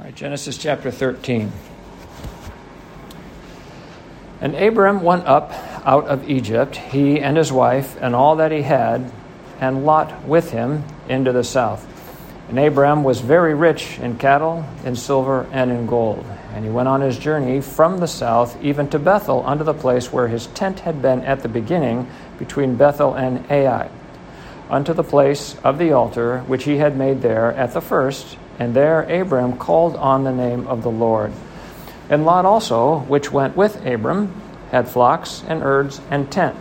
All right, Genesis chapter 13. And Abram went up out of Egypt, he and his wife, and all that he had, and Lot with him into the south. And Abram was very rich in cattle, in silver, and in gold. And he went on his journey from the south, even to Bethel, unto the place where his tent had been at the beginning, between Bethel and Ai, unto the place of the altar which he had made there at the first and there Abram called on the name of the Lord. And Lot also, which went with Abram, had flocks and herds and tent.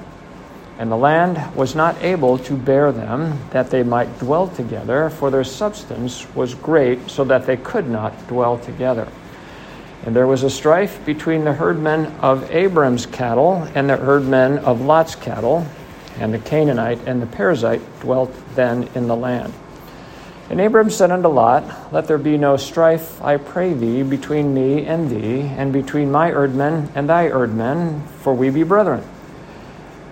And the land was not able to bear them, that they might dwell together, for their substance was great, so that they could not dwell together. And there was a strife between the herdmen of Abram's cattle and the herdmen of Lot's cattle, and the Canaanite and the Perizzite dwelt then in the land. And Abram said unto Lot, Let there be no strife, I pray thee, between me and thee, and between my herdmen and thy herdmen, for we be brethren.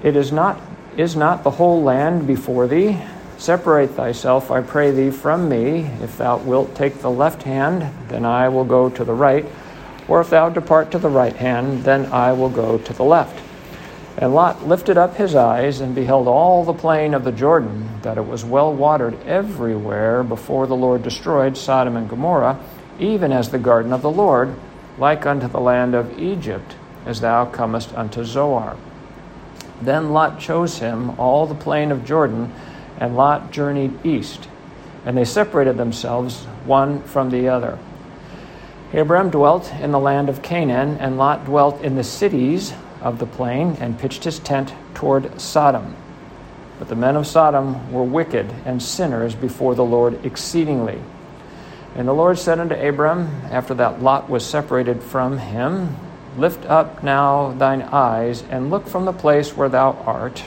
It is not is not the whole land before thee? Separate thyself, I pray thee, from me. If thou wilt take the left hand, then I will go to the right, or if thou depart to the right hand, then I will go to the left. And Lot lifted up his eyes and beheld all the plain of the Jordan, that it was well watered everywhere before the Lord destroyed Sodom and Gomorrah, even as the garden of the Lord, like unto the land of Egypt, as thou comest unto Zoar. Then Lot chose him all the plain of Jordan, and Lot journeyed east, and they separated themselves one from the other. Abram dwelt in the land of Canaan, and Lot dwelt in the cities of the plain and pitched his tent toward Sodom. But the men of Sodom were wicked and sinners before the Lord exceedingly. And the Lord said unto Abram, after that Lot was separated from him, Lift up now thine eyes, and look from the place where thou art,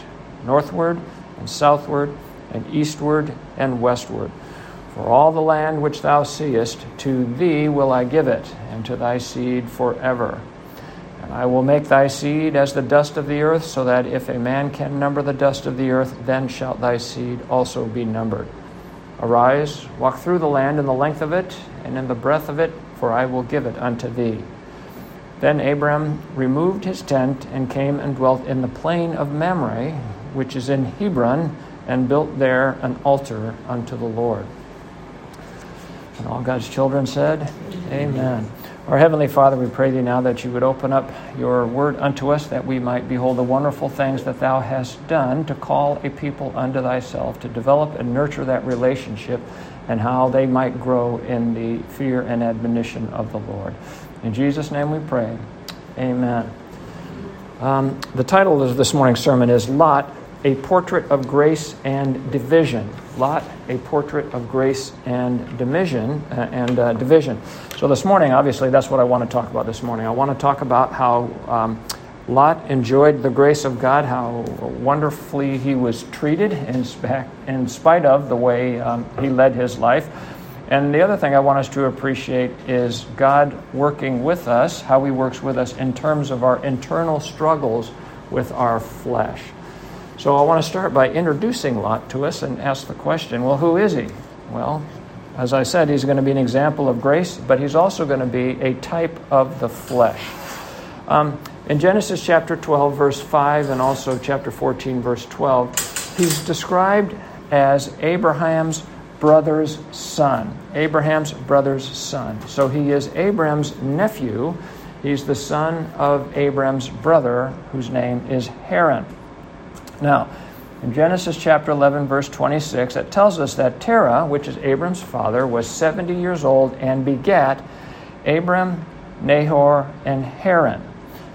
northward and southward, and eastward and westward. For all the land which thou seest, to thee will I give it, and to thy seed forever. I will make thy seed as the dust of the earth, so that if a man can number the dust of the earth, then shalt thy seed also be numbered. Arise, walk through the land in the length of it, and in the breadth of it, for I will give it unto thee. Then Abram removed his tent and came and dwelt in the plain of Mamre, which is in Hebron, and built there an altar unto the Lord. And all God's children said, Amen. Amen. Our Heavenly Father, we pray thee now that you would open up your word unto us, that we might behold the wonderful things that thou hast done to call a people unto thyself, to develop and nurture that relationship, and how they might grow in the fear and admonition of the Lord. In Jesus' name we pray. Amen. Um, the title of this morning's sermon is Lot, a portrait of grace and division. Lot, a portrait of grace and division. Uh, and uh, division. So this morning, obviously, that's what I want to talk about this morning. I want to talk about how um, Lot enjoyed the grace of God, how wonderfully he was treated in, in spite of the way um, he led his life. And the other thing I want us to appreciate is God working with us, how he works with us in terms of our internal struggles with our flesh. So I want to start by introducing Lot to us and ask the question well, who is he? Well, as I said, he's going to be an example of grace, but he's also going to be a type of the flesh. Um, in Genesis chapter 12, verse 5, and also chapter 14, verse 12, he's described as Abraham's brother's son. Abraham's brother's son. So he is Abraham's nephew. He's the son of Abraham's brother, whose name is Haran. Now, in Genesis chapter 11, verse 26, it tells us that Terah, which is Abram's father, was 70 years old and begat Abram, Nahor, and Haran.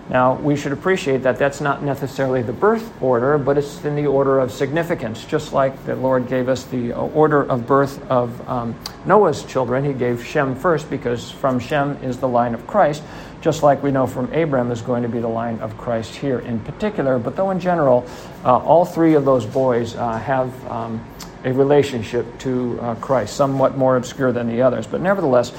Now, we should appreciate that that's not necessarily the birth order, but it's in the order of significance. Just like the Lord gave us the order of birth of um, Noah's children, He gave Shem first because from Shem is the line of Christ just like we know from Abram is going to be the line of Christ here in particular. But though in general, uh, all three of those boys uh, have um, a relationship to uh, Christ, somewhat more obscure than the others. But nevertheless,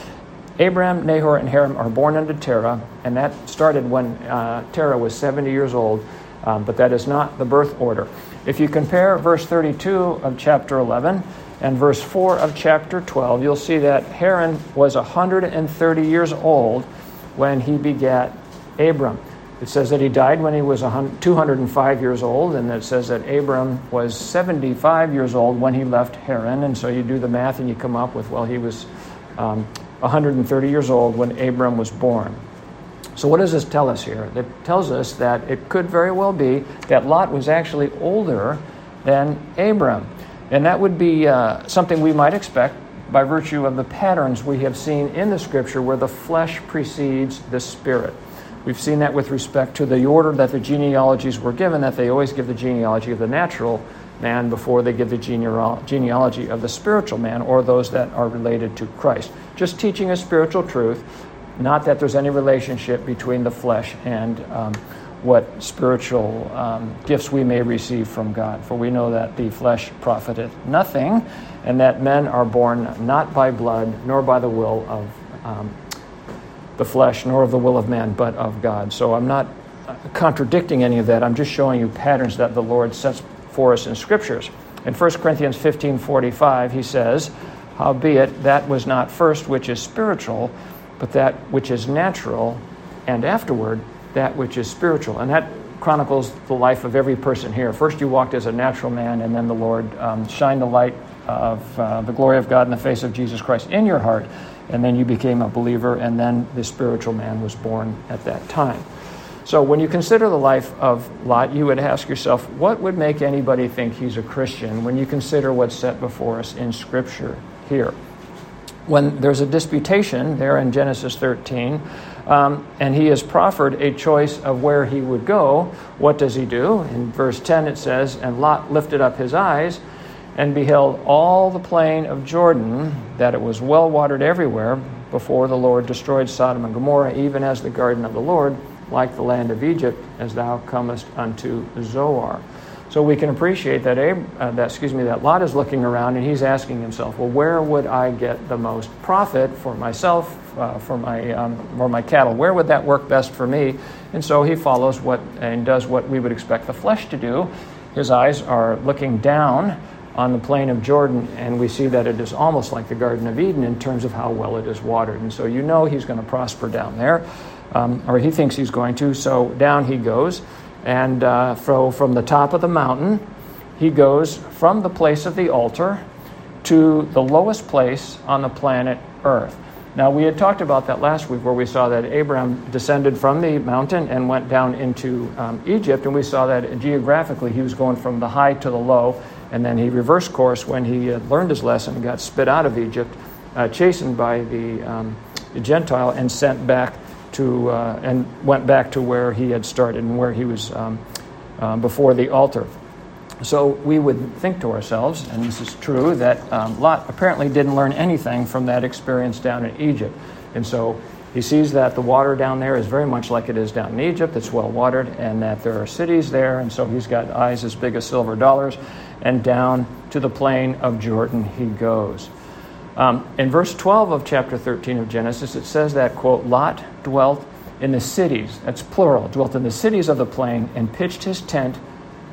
Abraham, Nahor, and Haran are born unto Terah, and that started when uh, Terah was 70 years old, um, but that is not the birth order. If you compare verse 32 of chapter 11, and verse 4 of chapter 12, you'll see that Haran was 130 years old when he begat Abram. It says that he died when he was 205 years old, and it says that Abram was 75 years old when he left Haran. And so you do the math and you come up with, well, he was um, 130 years old when Abram was born. So, what does this tell us here? It tells us that it could very well be that Lot was actually older than Abram. And that would be uh, something we might expect by virtue of the patterns we have seen in the scripture where the flesh precedes the spirit. We've seen that with respect to the order that the genealogies were given, that they always give the genealogy of the natural man before they give the genealogy of the spiritual man or those that are related to Christ. Just teaching a spiritual truth, not that there's any relationship between the flesh and um, what spiritual um, gifts we may receive from God. For we know that the flesh profiteth nothing, and that men are born not by blood, nor by the will of um, the flesh, nor of the will of man, but of God. So I'm not contradicting any of that. I'm just showing you patterns that the Lord sets for us in scriptures. In 1 Corinthians 15 45, he says, Howbeit, that was not first which is spiritual, but that which is natural, and afterward that which is spiritual. And that chronicles the life of every person here. First, you walked as a natural man, and then the Lord um, shined the light of uh, the glory of God in the face of Jesus Christ in your heart and then you became a believer, and then the spiritual man was born at that time. So, when you consider the life of Lot, you would ask yourself, what would make anybody think he's a Christian when you consider what's set before us in Scripture here? When there's a disputation there in Genesis 13, um, and he is proffered a choice of where he would go, what does he do? In verse 10, it says, And Lot lifted up his eyes and beheld all the plain of Jordan, that it was well watered everywhere, before the Lord destroyed Sodom and Gomorrah, even as the garden of the Lord, like the land of Egypt, as thou comest unto Zoar. So we can appreciate that, Ab- uh, that excuse me, that Lot is looking around and he's asking himself, well, where would I get the most profit for myself, uh, for my um, for my cattle? Where would that work best for me? And so he follows what and does what we would expect the flesh to do. His eyes are looking down on the plain of Jordan, and we see that it is almost like the Garden of Eden in terms of how well it is watered. And so you know he's going to prosper down there, um, or he thinks he's going to. So down he goes, and uh, from the top of the mountain, he goes from the place of the altar to the lowest place on the planet Earth. Now, we had talked about that last week where we saw that Abraham descended from the mountain and went down into um, Egypt, and we saw that geographically he was going from the high to the low and then he reversed course when he uh, learned his lesson and got spit out of Egypt, uh, chastened by the, um, the, Gentile, and sent back to, uh, and went back to where he had started and where he was um, uh, before the altar. So we would think to ourselves, and this is true, that um, Lot apparently didn't learn anything from that experience down in Egypt. And so he sees that the water down there is very much like it is down in Egypt. It's well watered, and that there are cities there. And so he's got eyes as big as silver dollars. And down to the plain of Jordan he goes. Um, in verse 12 of chapter 13 of Genesis, it says that, quote, Lot dwelt in the cities, that's plural, dwelt in the cities of the plain and pitched his tent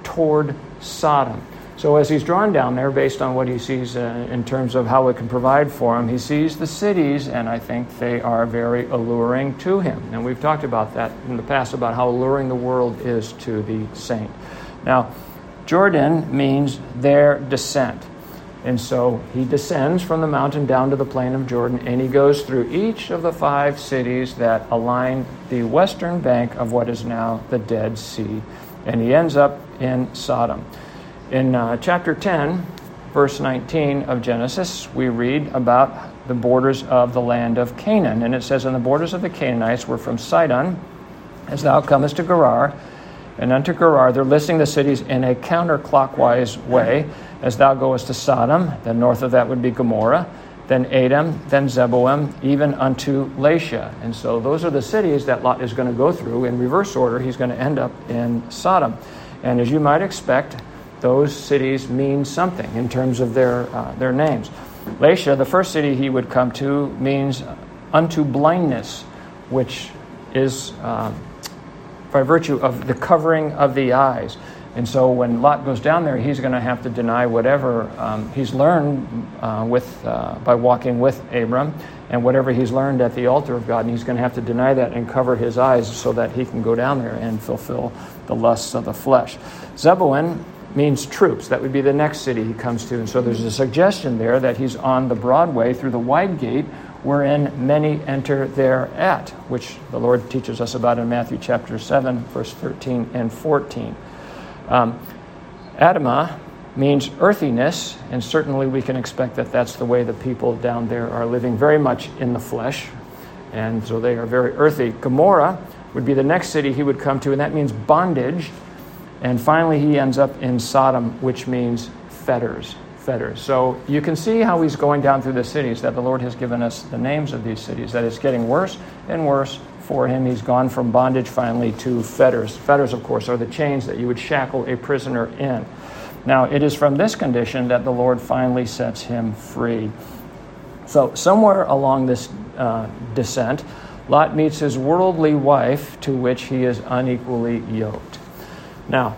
toward Sodom. So, as he's drawn down there, based on what he sees uh, in terms of how it can provide for him, he sees the cities, and I think they are very alluring to him. And we've talked about that in the past about how alluring the world is to the saint. Now, Jordan means their descent. And so he descends from the mountain down to the plain of Jordan, and he goes through each of the five cities that align the western bank of what is now the Dead Sea. And he ends up in Sodom. In uh, chapter 10, verse 19 of Genesis, we read about the borders of the land of Canaan. And it says, And the borders of the Canaanites were from Sidon, as thou comest to Gerar, and unto Gerar. They're listing the cities in a counterclockwise way. As thou goest to Sodom, then north of that would be Gomorrah, then Adam, then Zeboim, even unto Lasha. And so those are the cities that Lot is going to go through in reverse order. He's going to end up in Sodom. And as you might expect, those cities mean something in terms of their, uh, their names. Lasha, the first city he would come to, means unto blindness, which is uh, by virtue of the covering of the eyes. And so when Lot goes down there, he's going to have to deny whatever um, he's learned uh, with, uh, by walking with Abram and whatever he's learned at the altar of God. And he's going to have to deny that and cover his eyes so that he can go down there and fulfill the lusts of the flesh. Zebulun means troops. That would be the next city he comes to. And so there's a suggestion there that he's on the broad way through the wide gate wherein many enter thereat, which the Lord teaches us about in Matthew chapter 7, verse 13 and 14. Um, Adamah means earthiness, and certainly we can expect that that's the way the people down there are living, very much in the flesh, and so they are very earthy. Gomorrah would be the next city he would come to, and that means bondage. And finally, he ends up in Sodom, which means fetters. Fetters. So you can see how he's going down through the cities, that the Lord has given us the names of these cities, that it's getting worse and worse for him. He's gone from bondage finally to fetters. Fetters, of course, are the chains that you would shackle a prisoner in. Now, it is from this condition that the Lord finally sets him free. So, somewhere along this uh, descent, Lot meets his worldly wife, to which he is unequally yoked. Now,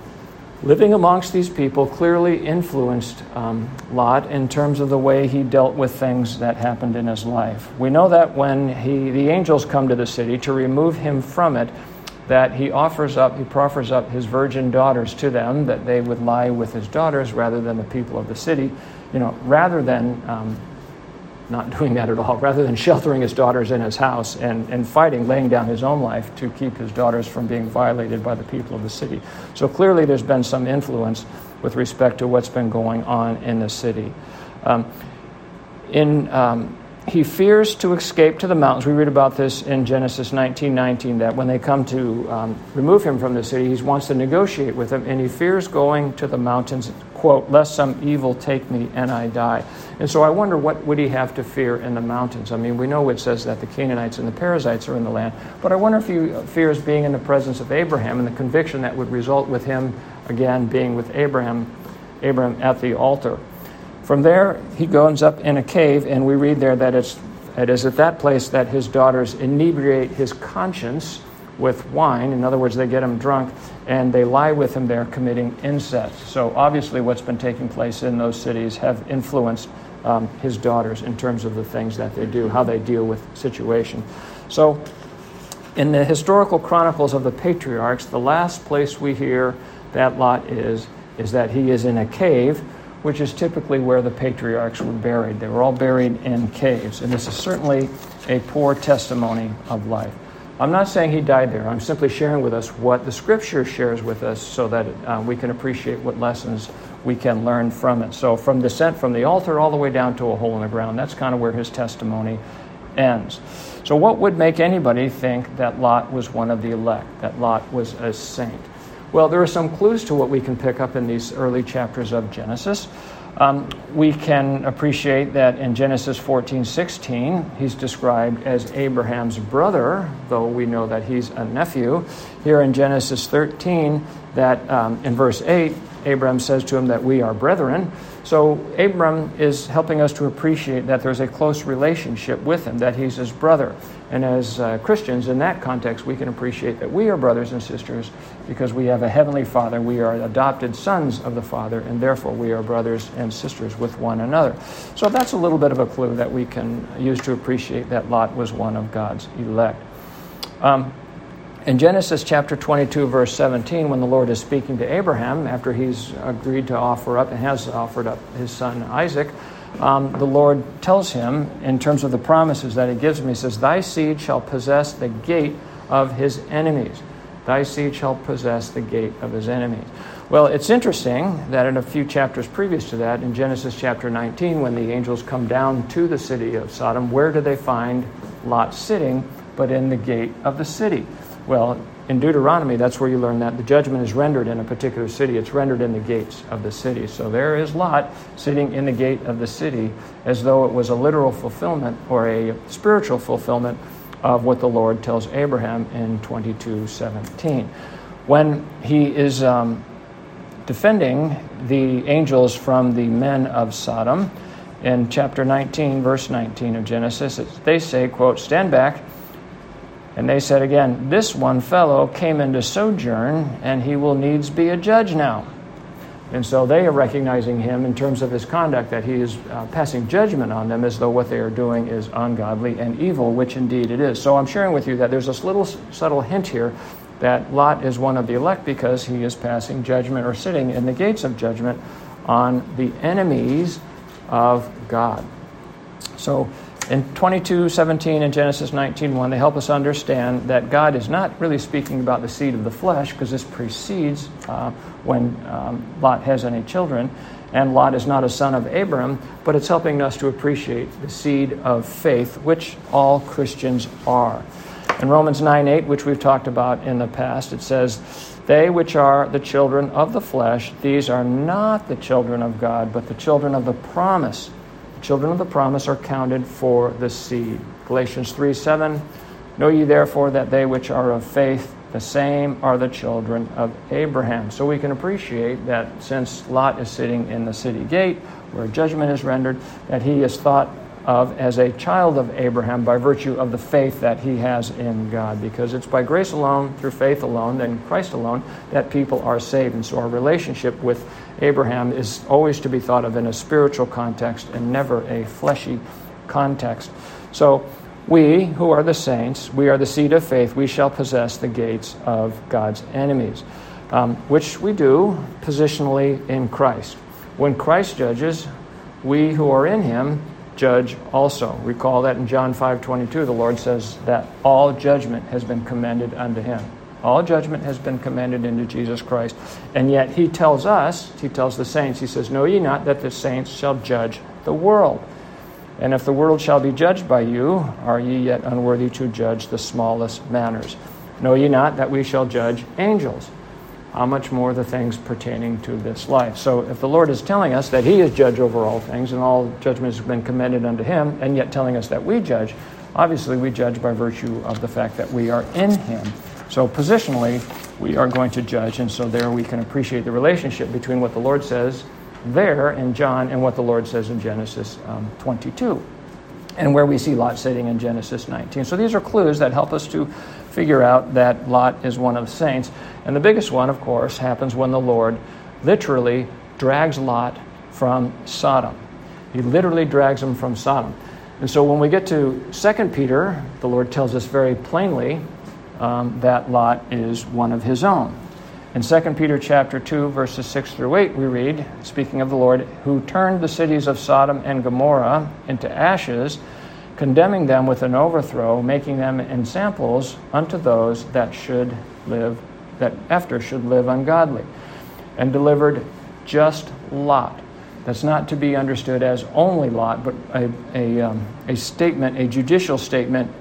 living amongst these people clearly influenced um, Lot in terms of the way he dealt with things that happened in his life. We know that when he, the angels come to the city to remove him from it, that he offers up, he proffers up his virgin daughters to them, that they would lie with his daughters rather than the people of the city, you know, rather than um, not doing that at all, rather than sheltering his daughters in his house and, and fighting, laying down his own life to keep his daughters from being violated by the people of the city. So clearly there's been some influence with respect to what's been going on in the city. Um, in um, he fears to escape to the mountains. We read about this in Genesis 19 19, that when they come to um, remove him from the city, he wants to negotiate with them, and he fears going to the mountains, quote, lest some evil take me and I die. And so I wonder what would he have to fear in the mountains? I mean, we know it says that the Canaanites and the Perizzites are in the land, but I wonder if he fears being in the presence of Abraham and the conviction that would result with him, again, being with Abraham, Abraham at the altar. From there, he goes up in a cave, and we read there that it's, it is at that place that his daughters inebriate his conscience with wine. In other words, they get him drunk, and they lie with him there committing incest. So obviously, what's been taking place in those cities have influenced um, his daughters in terms of the things that they do, how they deal with situation. So, in the historical chronicles of the patriarchs, the last place we hear that Lot is is that he is in a cave which is typically where the patriarchs were buried. They were all buried in caves, and this is certainly a poor testimony of life. I'm not saying he died there. I'm simply sharing with us what the scripture shares with us so that uh, we can appreciate what lessons we can learn from it. So, from descent from the altar all the way down to a hole in the ground, that's kind of where his testimony ends. So, what would make anybody think that Lot was one of the elect, that Lot was a saint? Well, there are some clues to what we can pick up in these early chapters of Genesis. Um, we can appreciate that in Genesis 14 16, he's described as Abraham's brother, though we know that he's a nephew. Here in Genesis 13, that um, in verse 8, Abraham says to him that we are brethren. So Abram is helping us to appreciate that there's a close relationship with him, that he's his brother. And as uh, Christians, in that context, we can appreciate that we are brothers and sisters because we have a heavenly Father. We are adopted sons of the Father, and therefore we are brothers and sisters with one another. So that's a little bit of a clue that we can use to appreciate that Lot was one of God's elect. Um, in Genesis chapter 22, verse 17, when the Lord is speaking to Abraham after he's agreed to offer up and has offered up his son Isaac, um, the Lord tells him, in terms of the promises that he gives him, he says, Thy seed shall possess the gate of his enemies. Thy seed shall possess the gate of his enemies. Well, it's interesting that in a few chapters previous to that, in Genesis chapter 19, when the angels come down to the city of Sodom, where do they find Lot sitting but in the gate of the city? Well, in Deuteronomy, that's where you learn that the judgment is rendered in a particular city. It's rendered in the gates of the city. So there is Lot sitting in the gate of the city as though it was a literal fulfillment or a spiritual fulfillment of what the Lord tells Abraham in 22:17. When he is um, defending the angels from the men of Sodom, in chapter 19, verse 19 of Genesis, they say, quote, stand back And they said again, This one fellow came into sojourn, and he will needs be a judge now. And so they are recognizing him in terms of his conduct, that he is uh, passing judgment on them as though what they are doing is ungodly and evil, which indeed it is. So I'm sharing with you that there's this little subtle hint here that Lot is one of the elect because he is passing judgment or sitting in the gates of judgment on the enemies of God. So in 22:17 and Genesis 19:1 they help us understand that God is not really speaking about the seed of the flesh because this precedes uh, when um, Lot has any children and Lot is not a son of Abram but it's helping us to appreciate the seed of faith which all Christians are. In Romans 9:8 which we've talked about in the past it says they which are the children of the flesh these are not the children of God but the children of the promise Children of the promise are counted for the seed. Galatians 3 7. Know ye therefore that they which are of faith, the same are the children of Abraham. So we can appreciate that since Lot is sitting in the city gate where judgment is rendered, that he is thought of as a child of Abraham by virtue of the faith that he has in God. Because it's by grace alone, through faith alone, and Christ alone, that people are saved. And so our relationship with Abraham is always to be thought of in a spiritual context and never a fleshy context. So we, who are the saints, we are the seed of faith, we shall possess the gates of God's enemies, um, which we do positionally in Christ. When Christ judges, we who are in him judge also. Recall that in John 5:22 the Lord says that all judgment has been commended unto him. All judgment has been commended into Jesus Christ. And yet he tells us, he tells the saints, he says, Know ye not that the saints shall judge the world? And if the world shall be judged by you, are ye yet unworthy to judge the smallest matters? Know ye not that we shall judge angels? How much more the things pertaining to this life. So if the Lord is telling us that He is judge over all things and all judgment has been commended unto Him, and yet telling us that we judge, obviously we judge by virtue of the fact that we are in Him. So positionally, we are going to judge, and so there we can appreciate the relationship between what the Lord says there in John and what the Lord says in Genesis um, 22 and where we see Lot sitting in Genesis 19. So these are clues that help us to figure out that Lot is one of the saints. And the biggest one, of course, happens when the Lord literally drags Lot from Sodom. He literally drags him from Sodom. And so when we get to 2 Peter, the Lord tells us very plainly um, that Lot is one of his own. In 2 Peter chapter 2 verses 6 through 8 we read speaking of the Lord who turned the cities of Sodom and Gomorrah into ashes condemning them with an overthrow making them ensamples unto those that should live that after should live ungodly and delivered just Lot that's not to be understood as only Lot but a, a, um, a statement a judicial statement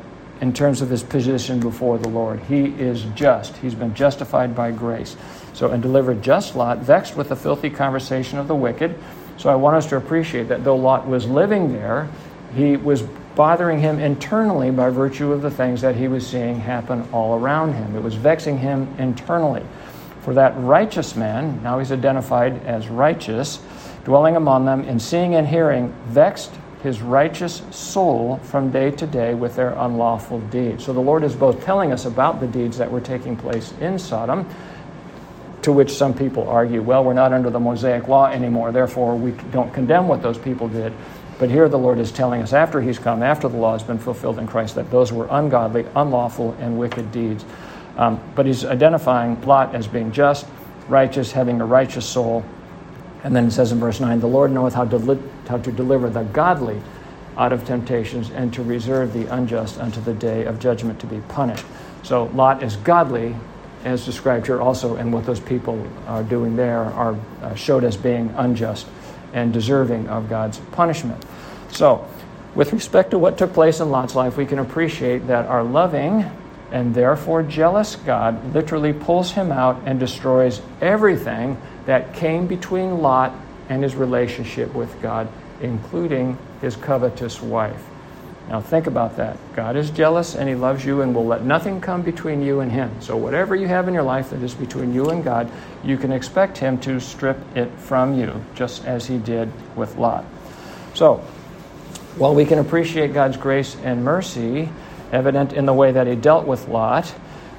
in terms of his position before the Lord. He is just. He's been justified by grace. So, and delivered just Lot, vexed with the filthy conversation of the wicked. So, I want us to appreciate that though Lot was living there, he was bothering him internally by virtue of the things that he was seeing happen all around him. It was vexing him internally. For that righteous man, now he's identified as righteous, dwelling among them and seeing and hearing, vexed his righteous soul from day to day with their unlawful deeds. So the Lord is both telling us about the deeds that were taking place in Sodom, to which some people argue, well, we're not under the Mosaic law anymore, therefore we don't condemn what those people did. But here the Lord is telling us after he's come, after the law has been fulfilled in Christ, that those were ungodly, unlawful, and wicked deeds. Um, but he's identifying Lot as being just, righteous, having a righteous soul, and then it says in verse 9, The Lord knoweth how, deli- how to deliver the godly out of temptations and to reserve the unjust unto the day of judgment to be punished. So Lot is godly, as described here also, and what those people are doing there are uh, showed as being unjust and deserving of God's punishment. So, with respect to what took place in Lot's life, we can appreciate that our loving and therefore jealous God literally pulls him out and destroys everything that came between Lot and his relationship with God, including his covetous wife. Now, think about that. God is jealous and He loves you and will let nothing come between you and Him. So, whatever you have in your life that is between you and God, you can expect Him to strip it from you, just as He did with Lot. So, while we can appreciate God's grace and mercy, evident in the way that he dealt with Lot,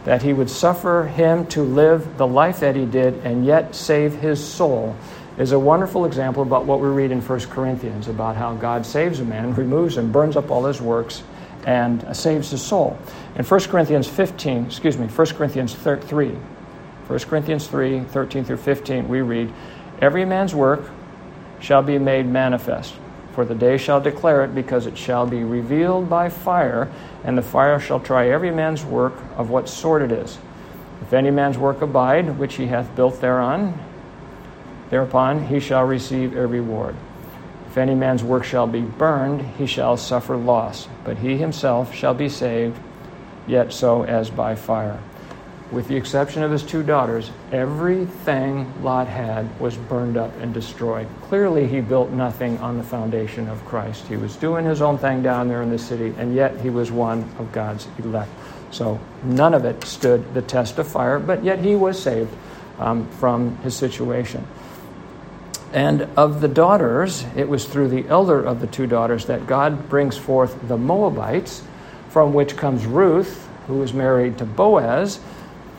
that he would suffer him to live the life that he did and yet save his soul, is a wonderful example about what we read in 1 Corinthians about how God saves a man, removes and burns up all his works, and saves his soul. In 1 Corinthians 15, excuse me, 1 Corinthians 3, 1 Corinthians 3, 13 through 15, we read, Every man's work shall be made manifest, for the day shall declare it, because it shall be revealed by fire, and the fire shall try every man's work of what sort it is. If any man's work abide, which he hath built thereon, thereupon he shall receive a reward. If any man's work shall be burned, he shall suffer loss, but he himself shall be saved, yet so as by fire with the exception of his two daughters, everything Lot had was burned up and destroyed. Clearly, he built nothing on the foundation of Christ. He was doing his own thing down there in the city, and yet he was one of God's elect. So none of it stood the test of fire, but yet he was saved um, from his situation. And of the daughters, it was through the elder of the two daughters that God brings forth the Moabites, from which comes Ruth, who was married to Boaz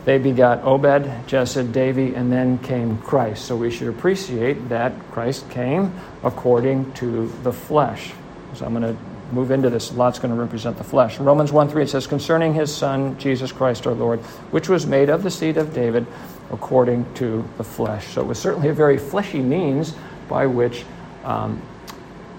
they begot Obed, Jesse, David, and then came Christ. So we should appreciate that Christ came according to the flesh. So I'm going to move into this. Lot's going to represent the flesh. Romans 1 3 it says, Concerning his son, Jesus Christ our Lord, which was made of the seed of David according to the flesh. So it was certainly a very fleshy means by which um,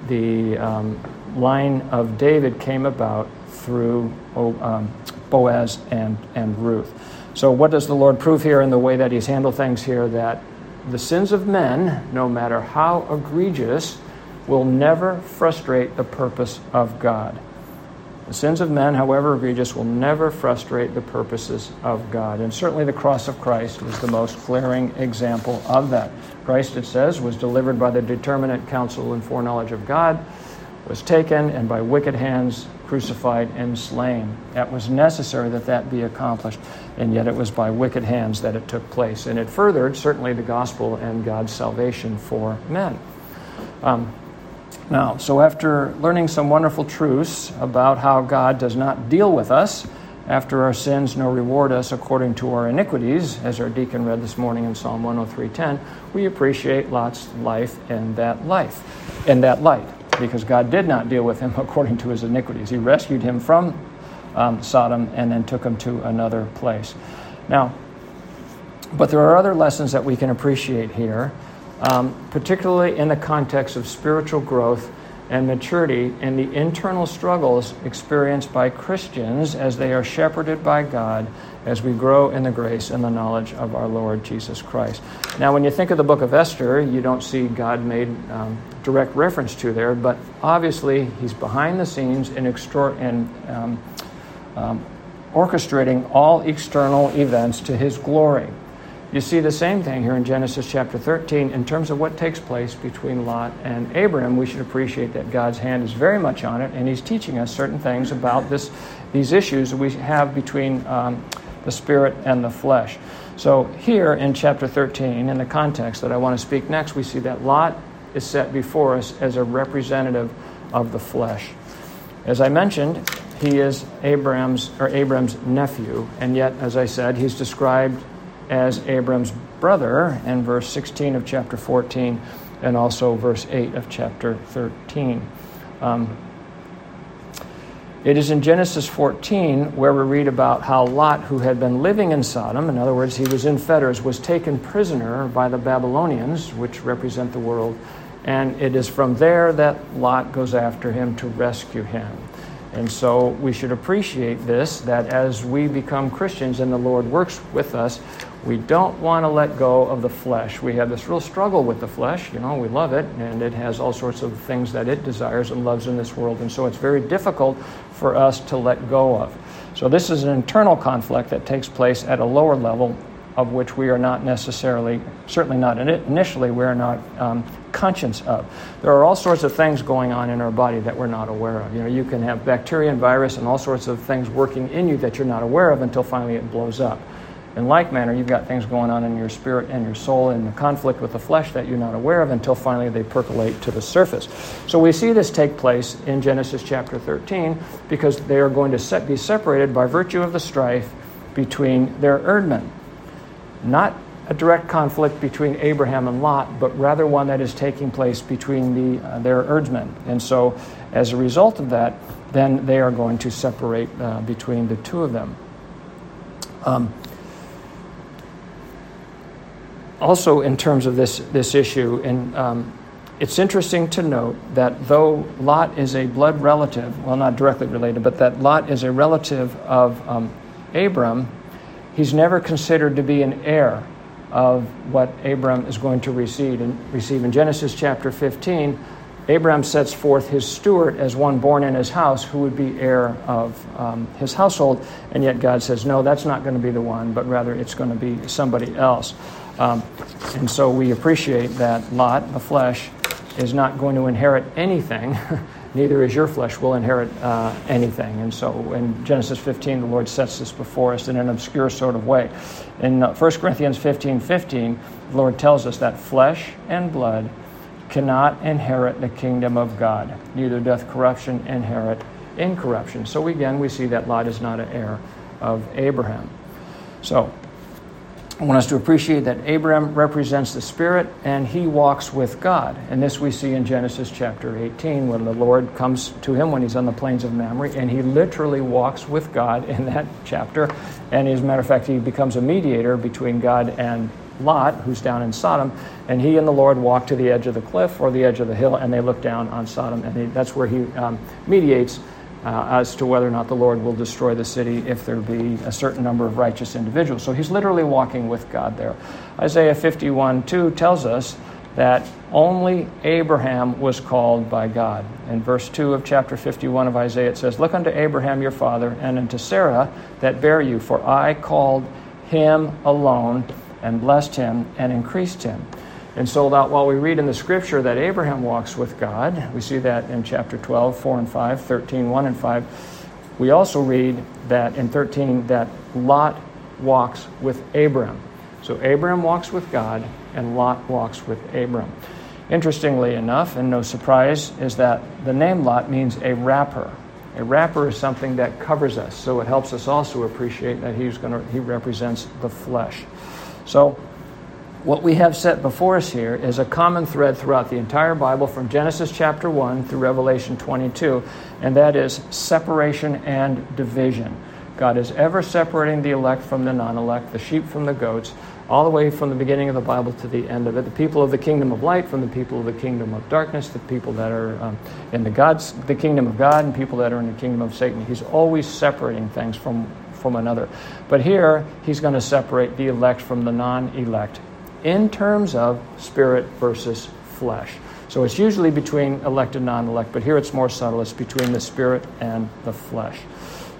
the um, line of David came about through um, Boaz and, and Ruth. So, what does the Lord prove here in the way that He's handled things here? That the sins of men, no matter how egregious, will never frustrate the purpose of God. The sins of men, however egregious, will never frustrate the purposes of God. And certainly the cross of Christ is the most glaring example of that. Christ, it says, was delivered by the determinate counsel and foreknowledge of God, was taken, and by wicked hands crucified and slain. That was necessary that that be accomplished, and yet it was by wicked hands that it took place. And it furthered certainly the gospel and God's salvation for men. Um, now, so after learning some wonderful truths about how God does not deal with us after our sins nor reward us according to our iniquities, as our deacon read this morning in Psalm 103:10, we appreciate Lot's life in that life, in that light because God did not deal with him according to his iniquities. He rescued him from um, Sodom and then took him to another place. Now, but there are other lessons that we can appreciate here, um, particularly in the context of spiritual growth and maturity and the internal struggles experienced by Christians as they are shepherded by God as we grow in the grace and the knowledge of our Lord Jesus Christ. Now, when you think of the book of Esther, you don't see God made um, direct reference to there, but obviously he's behind the scenes in, um, um, orchestrating all external events to his glory. You see the same thing here in Genesis chapter 13 in terms of what takes place between Lot and Abram. We should appreciate that God's hand is very much on it, and He's teaching us certain things about this, these issues we have between um, the spirit and the flesh. So, here in chapter 13, in the context that I want to speak next, we see that Lot is set before us as a representative of the flesh. As I mentioned, he is Abraham's or Abram's nephew, and yet, as I said, he's described as Abram's brother in verse 16 of chapter 14 and also verse 8 of chapter 13. Um, it is in Genesis 14 where we read about how Lot, who had been living in Sodom, in other words, he was in fetters, was taken prisoner by the Babylonians, which represent the world. And it is from there that Lot goes after him to rescue him. And so we should appreciate this that as we become Christians and the Lord works with us, we don't want to let go of the flesh. We have this real struggle with the flesh. You know, we love it, and it has all sorts of things that it desires and loves in this world. And so it's very difficult for us to let go of. So this is an internal conflict that takes place at a lower level of which we are not necessarily, certainly not initially, we are not um, conscious of. There are all sorts of things going on in our body that we're not aware of. You know, you can have bacteria and virus and all sorts of things working in you that you're not aware of until finally it blows up. In like manner, you've got things going on in your spirit and your soul in the conflict with the flesh that you're not aware of until finally they percolate to the surface. So we see this take place in Genesis chapter 13 because they are going to set, be separated by virtue of the strife between their herdmen. Not a direct conflict between Abraham and Lot, but rather one that is taking place between the, uh, their herdsmen. And so, as a result of that, then they are going to separate uh, between the two of them. Um, also, in terms of this, this issue, and um, it's interesting to note that though Lot is a blood relative, well, not directly related, but that Lot is a relative of um, Abram, he's never considered to be an heir of what Abram is going to receive. And receive in Genesis chapter 15, Abram sets forth his steward as one born in his house who would be heir of um, his household, and yet God says, no, that's not going to be the one, but rather it's going to be somebody else. Um, and so we appreciate that Lot, the flesh, is not going to inherit anything. Neither is your flesh will inherit uh, anything. And so in Genesis 15, the Lord sets this before us in an obscure sort of way. In uh, 1 Corinthians 15 15, the Lord tells us that flesh and blood cannot inherit the kingdom of God. Neither doth corruption inherit incorruption. So again, we see that Lot is not an heir of Abraham. So I want us to appreciate that Abraham represents the Spirit and he walks with God. And this we see in Genesis chapter 18 when the Lord comes to him when he's on the plains of Mamre and he literally walks with God in that chapter. And as a matter of fact, he becomes a mediator between God and Lot, who's down in Sodom, and he and the Lord walk to the edge of the cliff or the edge of the hill, and they look down on Sodom, and they, that's where he um, mediates uh, as to whether or not the Lord will destroy the city if there be a certain number of righteous individuals. So he's literally walking with God there. Isaiah 51 2 tells us that only Abraham was called by God. In verse 2 of chapter 51 of Isaiah, it says, Look unto Abraham your father, and unto Sarah that bare you, for I called him alone and blessed him and increased him. And so while we read in the scripture that Abraham walks with God, we see that in chapter 12, 4 and 5, 13, 1 and 5. We also read that in 13 that Lot walks with Abram. So Abraham walks with God and Lot walks with Abram. Interestingly enough, and no surprise, is that the name Lot means a wrapper. A wrapper is something that covers us, so it helps us also appreciate that he's going to, he represents the flesh. So, what we have set before us here is a common thread throughout the entire Bible from Genesis chapter 1 through Revelation 22, and that is separation and division. God is ever separating the elect from the non elect, the sheep from the goats, all the way from the beginning of the Bible to the end of it. The people of the kingdom of light from the people of the kingdom of darkness, the people that are um, in the God's the kingdom of God, and people that are in the kingdom of Satan. He's always separating things from from another. But here, he's going to separate the elect from the non elect in terms of spirit versus flesh. So it's usually between elect and non elect, but here it's more subtle. It's between the spirit and the flesh.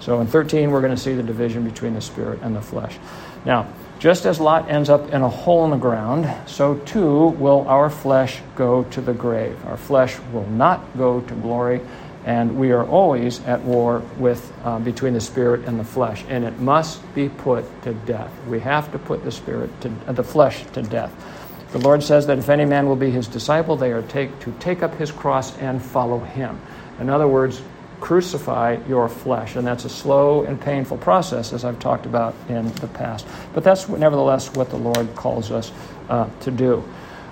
So in 13, we're going to see the division between the spirit and the flesh. Now, just as Lot ends up in a hole in the ground, so too will our flesh go to the grave. Our flesh will not go to glory and we are always at war with uh, between the spirit and the flesh, and it must be put to death. We have to put the spirit to uh, the flesh to death. The Lord says that if any man will be his disciple, they are take, to take up his cross and follow him. In other words, crucify your flesh, and that's a slow and painful process, as I've talked about in the past. But that's nevertheless what the Lord calls us uh, to do.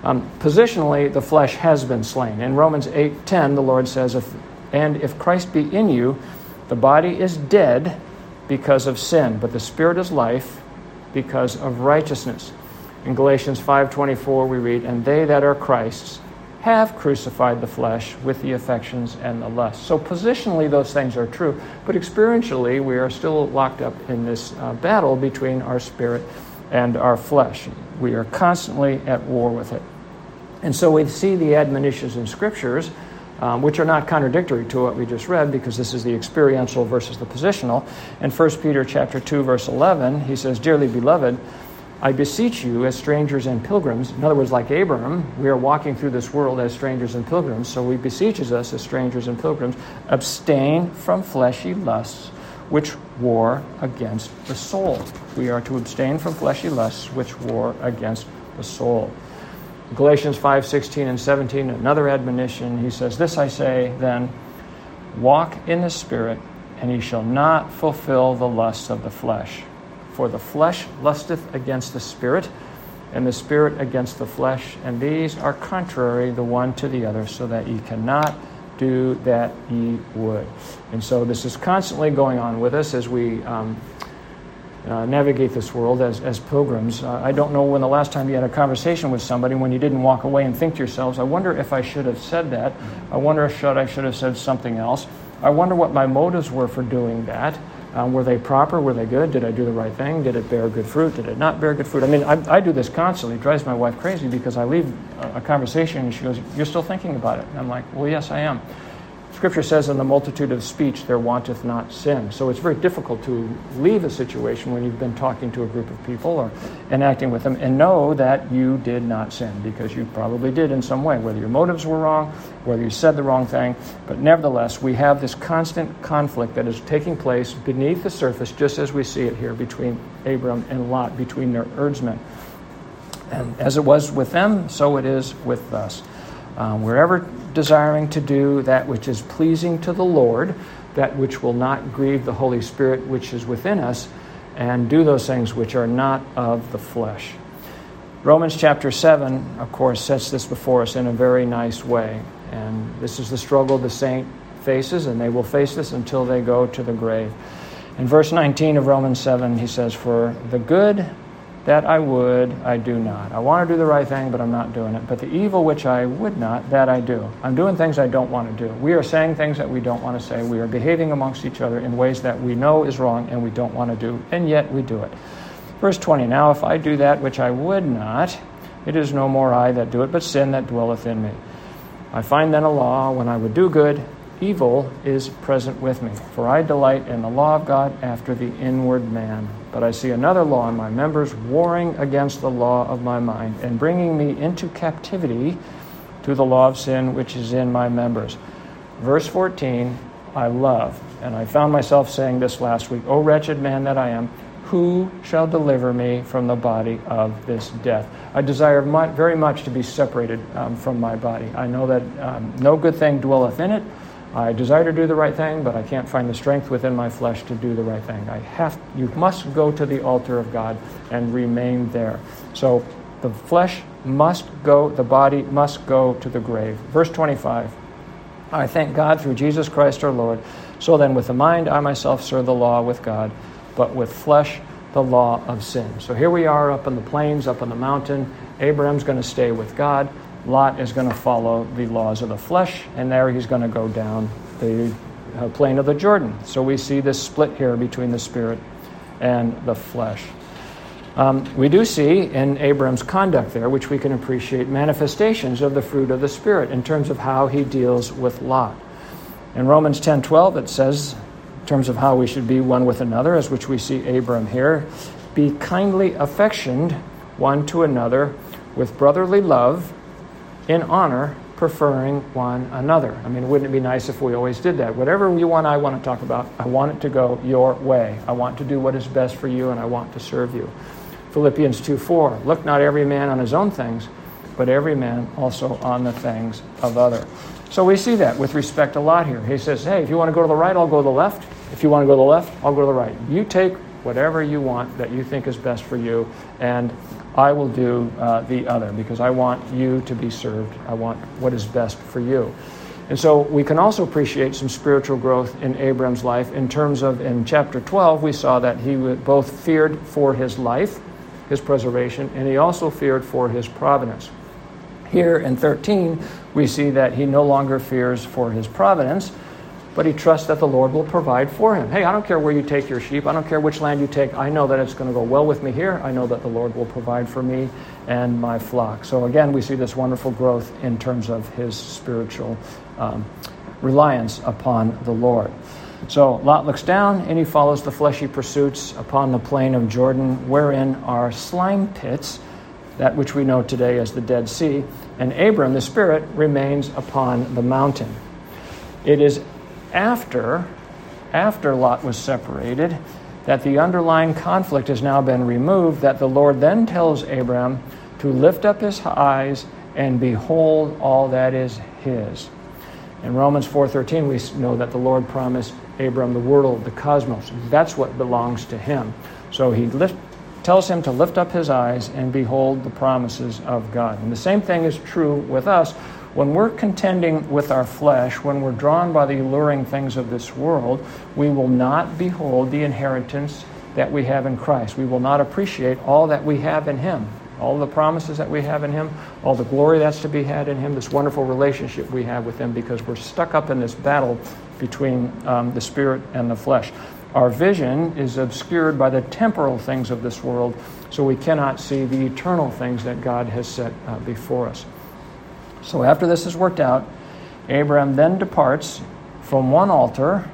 Um, positionally, the flesh has been slain. In Romans 8:10, the Lord says, "If and if Christ be in you, the body is dead because of sin, but the spirit is life because of righteousness. In Galatians 5:24 we read, "And they that are Christ's have crucified the flesh with the affections and the lusts." So positionally those things are true, but experientially we are still locked up in this uh, battle between our spirit and our flesh. We are constantly at war with it. And so we see the admonitions in scriptures um, which are not contradictory to what we just read because this is the experiential versus the positional. In 1 Peter chapter 2 verse 11, he says, "Dearly beloved, I beseech you as strangers and pilgrims." In other words, like Abraham, we are walking through this world as strangers and pilgrims, so he beseeches us as strangers and pilgrims, abstain from fleshy lusts which war against the soul. We are to abstain from fleshy lusts, which war against the soul. Galatians 5 16 and 17, another admonition. He says, This I say then, walk in the Spirit, and ye shall not fulfill the lusts of the flesh. For the flesh lusteth against the Spirit, and the Spirit against the flesh, and these are contrary the one to the other, so that ye cannot do that ye would. And so this is constantly going on with us as we um, uh, navigate this world as, as pilgrims. Uh, I don't know when the last time you had a conversation with somebody when you didn't walk away and think to yourselves, I wonder if I should have said that. I wonder if should, I should have said something else. I wonder what my motives were for doing that. Um, were they proper? Were they good? Did I do the right thing? Did it bear good fruit? Did it not bear good fruit? I mean, I, I do this constantly. It drives my wife crazy because I leave a, a conversation and she goes, You're still thinking about it? And I'm like, Well, yes, I am. Scripture says, in the multitude of speech there wanteth not sin. So it's very difficult to leave a situation when you've been talking to a group of people or enacting with them and know that you did not sin because you probably did in some way, whether your motives were wrong, whether you said the wrong thing. But nevertheless, we have this constant conflict that is taking place beneath the surface, just as we see it here between Abram and Lot, between their herdsmen. And as it was with them, so it is with us. Um, we're ever desiring to do that which is pleasing to the Lord, that which will not grieve the Holy Spirit which is within us, and do those things which are not of the flesh. Romans chapter 7, of course, sets this before us in a very nice way. And this is the struggle the saint faces, and they will face this until they go to the grave. In verse 19 of Romans 7, he says, For the good that I would, I do not. I want to do the right thing, but I'm not doing it. But the evil which I would not, that I do. I'm doing things I don't want to do. We are saying things that we don't want to say. We are behaving amongst each other in ways that we know is wrong and we don't want to do, and yet we do it. Verse 20 Now, if I do that which I would not, it is no more I that do it, but sin that dwelleth in me. I find then a law when I would do good, evil is present with me. For I delight in the law of God after the inward man. But I see another law in my members, warring against the law of my mind, and bringing me into captivity to the law of sin which is in my members. Verse 14, I love. And I found myself saying this last week O wretched man that I am, who shall deliver me from the body of this death? I desire very much to be separated um, from my body. I know that um, no good thing dwelleth in it I desire to do the right thing, but I can't find the strength within my flesh to do the right thing. I have you must go to the altar of God and remain there. So the flesh must go, the body must go to the grave. Verse 25. I thank God through Jesus Christ our Lord. So then with the mind I myself serve the law with God, but with flesh the law of sin. So here we are up in the plains, up on the mountain. Abraham's going to stay with God. Lot is going to follow the laws of the flesh, and there he's going to go down the uh, plain of the Jordan. So we see this split here between the spirit and the flesh. Um, we do see in Abram's conduct there, which we can appreciate, manifestations of the fruit of the Spirit in terms of how he deals with Lot. In Romans 10:12, it says, in terms of how we should be one with another, as which we see Abram here, be kindly affectioned one to another with brotherly love, in honor, preferring one another. I mean, wouldn't it be nice if we always did that? Whatever you want, I want to talk about, I want it to go your way. I want to do what is best for you, and I want to serve you. Philippians 2 4. Look not every man on his own things, but every man also on the things of other. So we see that with respect a Lot here. He says, Hey, if you want to go to the right, I'll go to the left. If you want to go to the left, I'll go to the right. You take whatever you want that you think is best for you, and I will do uh, the other because I want you to be served. I want what is best for you. And so we can also appreciate some spiritual growth in Abram's life in terms of, in chapter 12, we saw that he both feared for his life, his preservation, and he also feared for his providence. Here in 13, we see that he no longer fears for his providence, but he trusts that the Lord will provide for him. Hey, I don't care where you take your sheep. I don't care which land you take. I know that it's going to go well with me here. I know that the Lord will provide for me and my flock. So again, we see this wonderful growth in terms of his spiritual um, reliance upon the Lord. So Lot looks down and he follows the fleshy pursuits upon the plain of Jordan, wherein are slime pits, that which we know today as the Dead Sea. And Abram, the Spirit, remains upon the mountain. It is after after Lot was separated, that the underlying conflict has now been removed, that the Lord then tells Abram to lift up his eyes and behold all that is his. In Romans 4:13 we know that the Lord promised Abram the world, the cosmos. That's what belongs to him. So he lift, tells him to lift up his eyes and behold the promises of God. And the same thing is true with us. When we're contending with our flesh, when we're drawn by the alluring things of this world, we will not behold the inheritance that we have in Christ. We will not appreciate all that we have in Him, all the promises that we have in Him, all the glory that's to be had in Him, this wonderful relationship we have with Him, because we're stuck up in this battle between um, the spirit and the flesh. Our vision is obscured by the temporal things of this world, so we cannot see the eternal things that God has set uh, before us. So after this is worked out, Abraham then departs from one altar,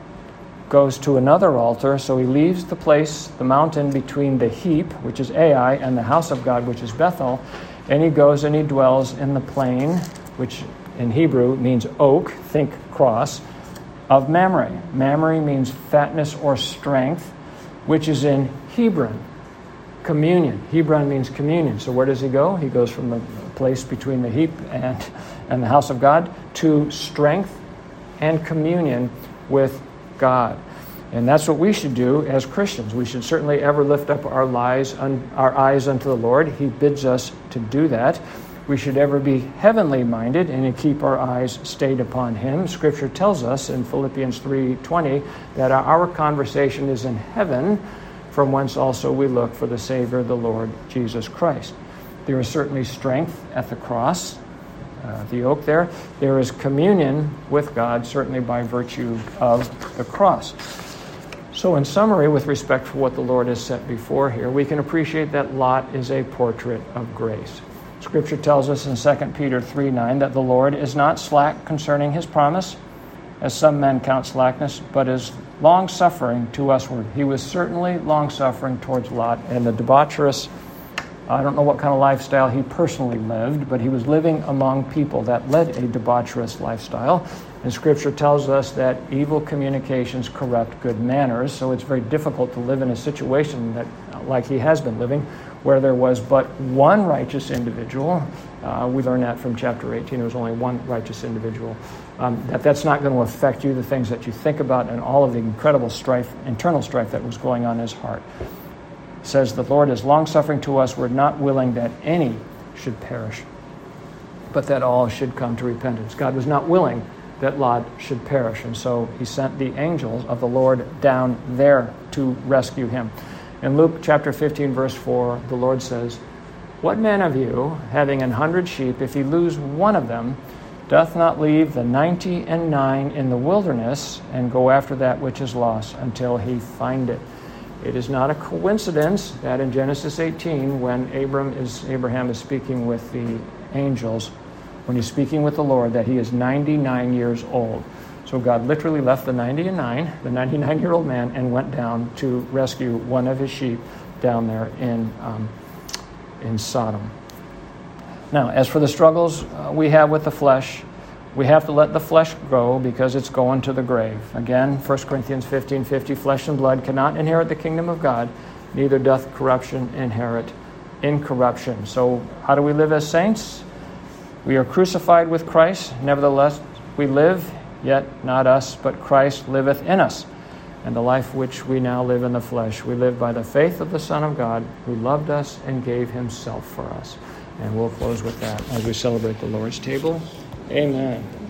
goes to another altar. So he leaves the place, the mountain between the heap, which is Ai, and the house of God, which is Bethel, and he goes and he dwells in the plain, which in Hebrew means oak, think cross, of Mamre. Mamre means fatness or strength, which is in Hebron communion. Hebron means communion. So where does he go? He goes from the place between the heap and, and the house of God to strength and communion with God. And that's what we should do as Christians. We should certainly ever lift up our, lies, our eyes unto the Lord. He bids us to do that. We should ever be heavenly minded and keep our eyes stayed upon Him. Scripture tells us in Philippians 3:20 that our conversation is in heaven, from whence also we look for the Savior, the Lord Jesus Christ. There is certainly strength at the cross, uh, the oak there. There is communion with God, certainly by virtue of the cross. So, in summary, with respect to what the Lord has set before here, we can appreciate that Lot is a portrait of grace. Scripture tells us in 2 Peter 3 9 that the Lord is not slack concerning his promise, as some men count slackness, but is long suffering to usward. He was certainly long suffering towards Lot and the debaucherous. I don't know what kind of lifestyle he personally lived, but he was living among people that led a debaucherous lifestyle. And Scripture tells us that evil communications corrupt good manners, so it's very difficult to live in a situation that, like he has been living, where there was but one righteous individual. Uh, we learn that from chapter 18. There was only one righteous individual. Um, that that's not going to affect you, the things that you think about, and all of the incredible strife, internal strife that was going on in his heart. Says, The Lord is long suffering to us. We're not willing that any should perish, but that all should come to repentance. God was not willing that Lot should perish, and so he sent the angels of the Lord down there to rescue him. In Luke chapter 15, verse 4, the Lord says, What man of you, having an hundred sheep, if he lose one of them, doth not leave the ninety and nine in the wilderness and go after that which is lost until he find it? It is not a coincidence that in Genesis 18, when Abram is, Abraham is speaking with the angels, when he's speaking with the Lord, that he is 99 years old. So God literally left the 99, the 99 year old man, and went down to rescue one of his sheep down there in, um, in Sodom. Now, as for the struggles uh, we have with the flesh, we have to let the flesh go because it's going to the grave. Again, 1 Corinthians 15 50, flesh and blood cannot inherit the kingdom of God, neither doth corruption inherit incorruption. So, how do we live as saints? We are crucified with Christ, nevertheless, we live Yet not us, but Christ liveth in us. And the life which we now live in the flesh, we live by the faith of the Son of God, who loved us and gave himself for us. And we'll close with that as we celebrate the Lord's table. Amen.